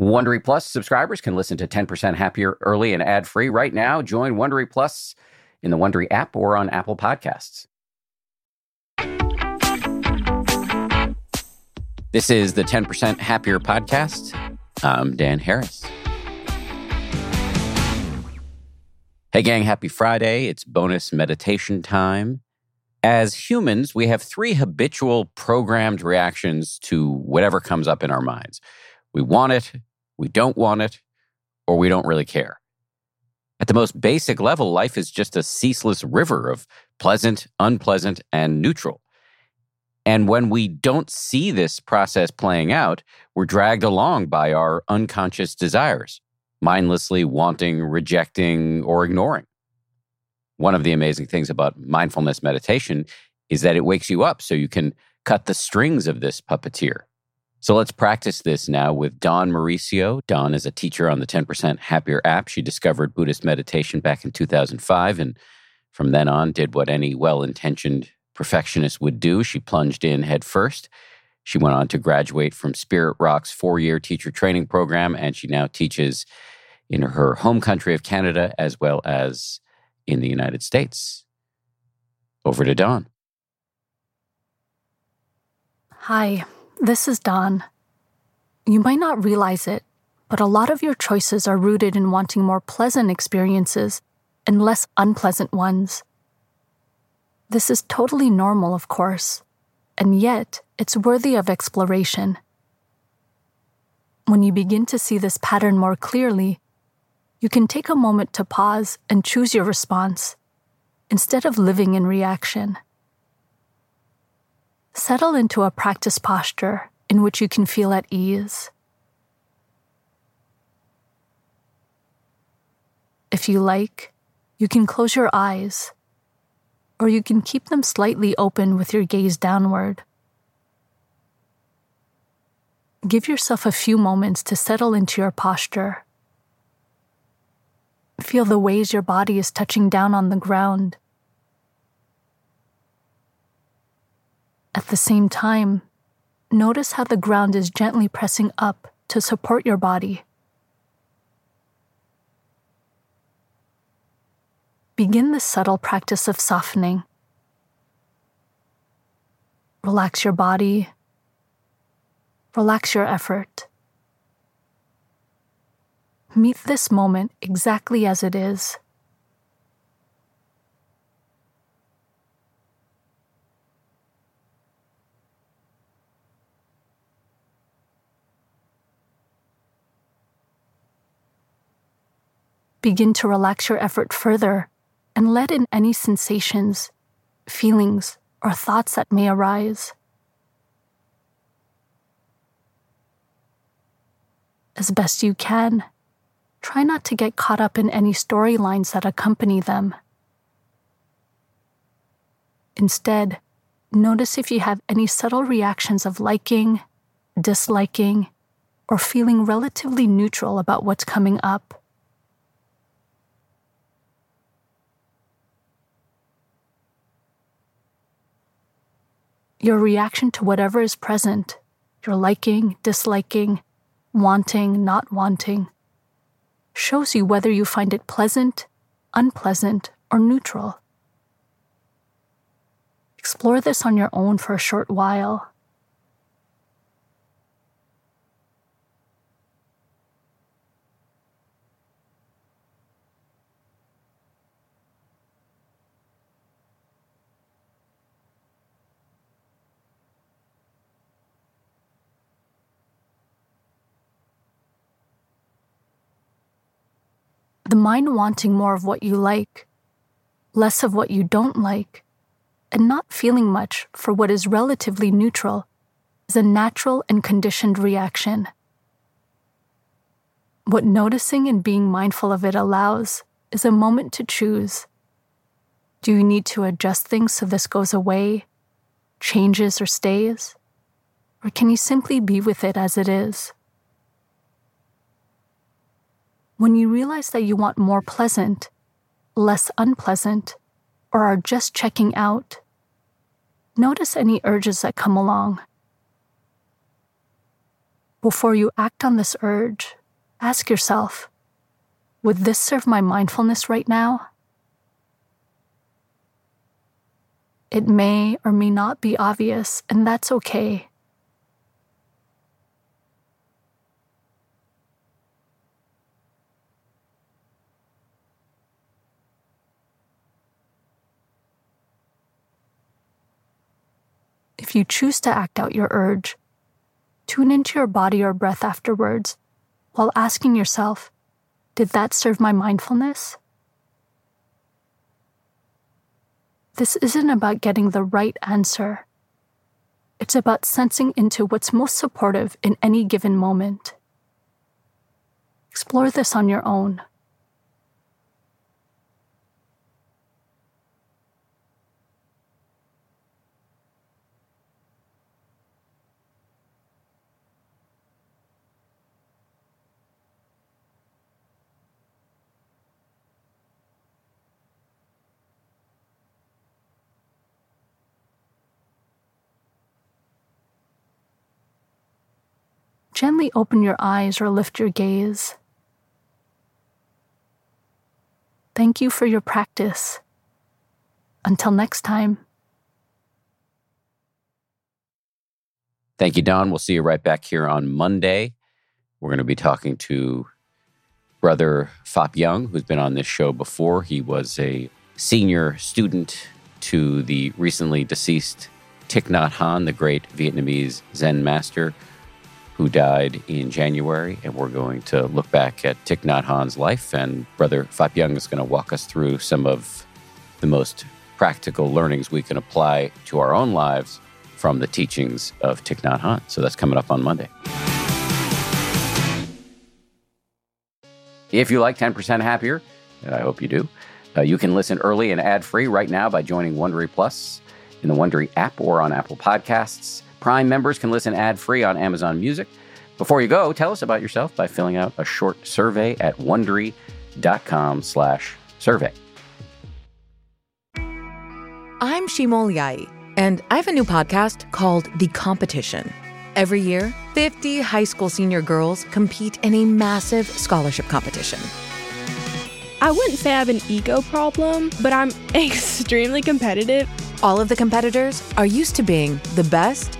Wondery Plus subscribers can listen to 10% Happier early and ad free right now. Join Wondery Plus in the Wondery app or on Apple Podcasts. This is the 10% Happier podcast. I'm Dan Harris. Hey, gang, happy Friday. It's bonus meditation time. As humans, we have three habitual programmed reactions to whatever comes up in our minds. We want it, we don't want it, or we don't really care. At the most basic level, life is just a ceaseless river of pleasant, unpleasant, and neutral. And when we don't see this process playing out, we're dragged along by our unconscious desires, mindlessly wanting, rejecting, or ignoring. One of the amazing things about mindfulness meditation is that it wakes you up so you can cut the strings of this puppeteer. So let's practice this now with Dawn Mauricio. Dawn is a teacher on the 10% Happier app. She discovered Buddhist meditation back in 2005 and from then on did what any well intentioned perfectionist would do. She plunged in headfirst. She went on to graduate from Spirit Rock's four year teacher training program, and she now teaches in her home country of Canada as well as in the United States. Over to Dawn. Hi. This is Dawn. You might not realize it, but a lot of your choices are rooted in wanting more pleasant experiences and less unpleasant ones. This is totally normal, of course, and yet it's worthy of exploration. When you begin to see this pattern more clearly, you can take a moment to pause and choose your response instead of living in reaction. Settle into a practice posture in which you can feel at ease. If you like, you can close your eyes, or you can keep them slightly open with your gaze downward. Give yourself a few moments to settle into your posture. Feel the ways your body is touching down on the ground At the same time, notice how the ground is gently pressing up to support your body. Begin the subtle practice of softening. Relax your body. Relax your effort. Meet this moment exactly as it is. Begin to relax your effort further and let in any sensations, feelings, or thoughts that may arise. As best you can, try not to get caught up in any storylines that accompany them. Instead, notice if you have any subtle reactions of liking, disliking, or feeling relatively neutral about what's coming up. Your reaction to whatever is present, your liking, disliking, wanting, not wanting, shows you whether you find it pleasant, unpleasant, or neutral. Explore this on your own for a short while. The mind wanting more of what you like, less of what you don't like, and not feeling much for what is relatively neutral is a natural and conditioned reaction. What noticing and being mindful of it allows is a moment to choose. Do you need to adjust things so this goes away, changes, or stays? Or can you simply be with it as it is? When you realize that you want more pleasant, less unpleasant, or are just checking out, notice any urges that come along. Before you act on this urge, ask yourself Would this serve my mindfulness right now? It may or may not be obvious, and that's okay. If you choose to act out your urge, tune into your body or breath afterwards while asking yourself, Did that serve my mindfulness? This isn't about getting the right answer. It's about sensing into what's most supportive in any given moment. Explore this on your own. Gently open your eyes or lift your gaze. Thank you for your practice. Until next time. Thank you, Dawn. We'll see you right back here on Monday. We're going to be talking to brother Phap Dung, who's been on this show before. He was a senior student to the recently deceased Thich Nhat Hanh, the great Vietnamese Zen master who died in January. And we're going to look back at Thich Nhat Hanh's life. And Brother Phap Dung is going to walk us through some of the most practical learnings we can apply to our own lives from the teachings of Thich Nhat Hanh. So that's coming up on Monday. If you like 10% Happier, and I hope you do, uh, you can listen early and ad free right now by joining Wondery Plus in the Wondery app or on Apple Podcasts. Prime members can listen ad free on Amazon Music. Before you go, tell us about yourself by filling out a short survey at wondery.com/slash survey. I'm Shima Oliaee, and I have a new podcast called The Competition. Every year, 50 high school senior girls compete in a massive scholarship competition. I wouldn't say I have an ego problem, but I'm extremely competitive. All of the competitors are used to being the best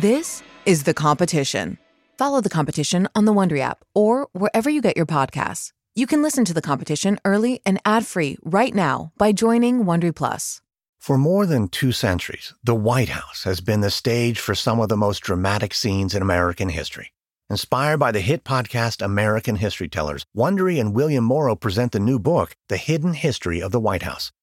this is The Competition. Follow The Competition on the Wondery app or wherever you get your podcasts. You can listen to The Competition early and ad-free right now by joining Wondery Plus. For more than two centuries, the White House has been the stage for some of the most dramatic scenes in American history. Inspired by the hit podcast American History Tellers, Wondery and William Morrow present the new book, The Hidden History of the White House.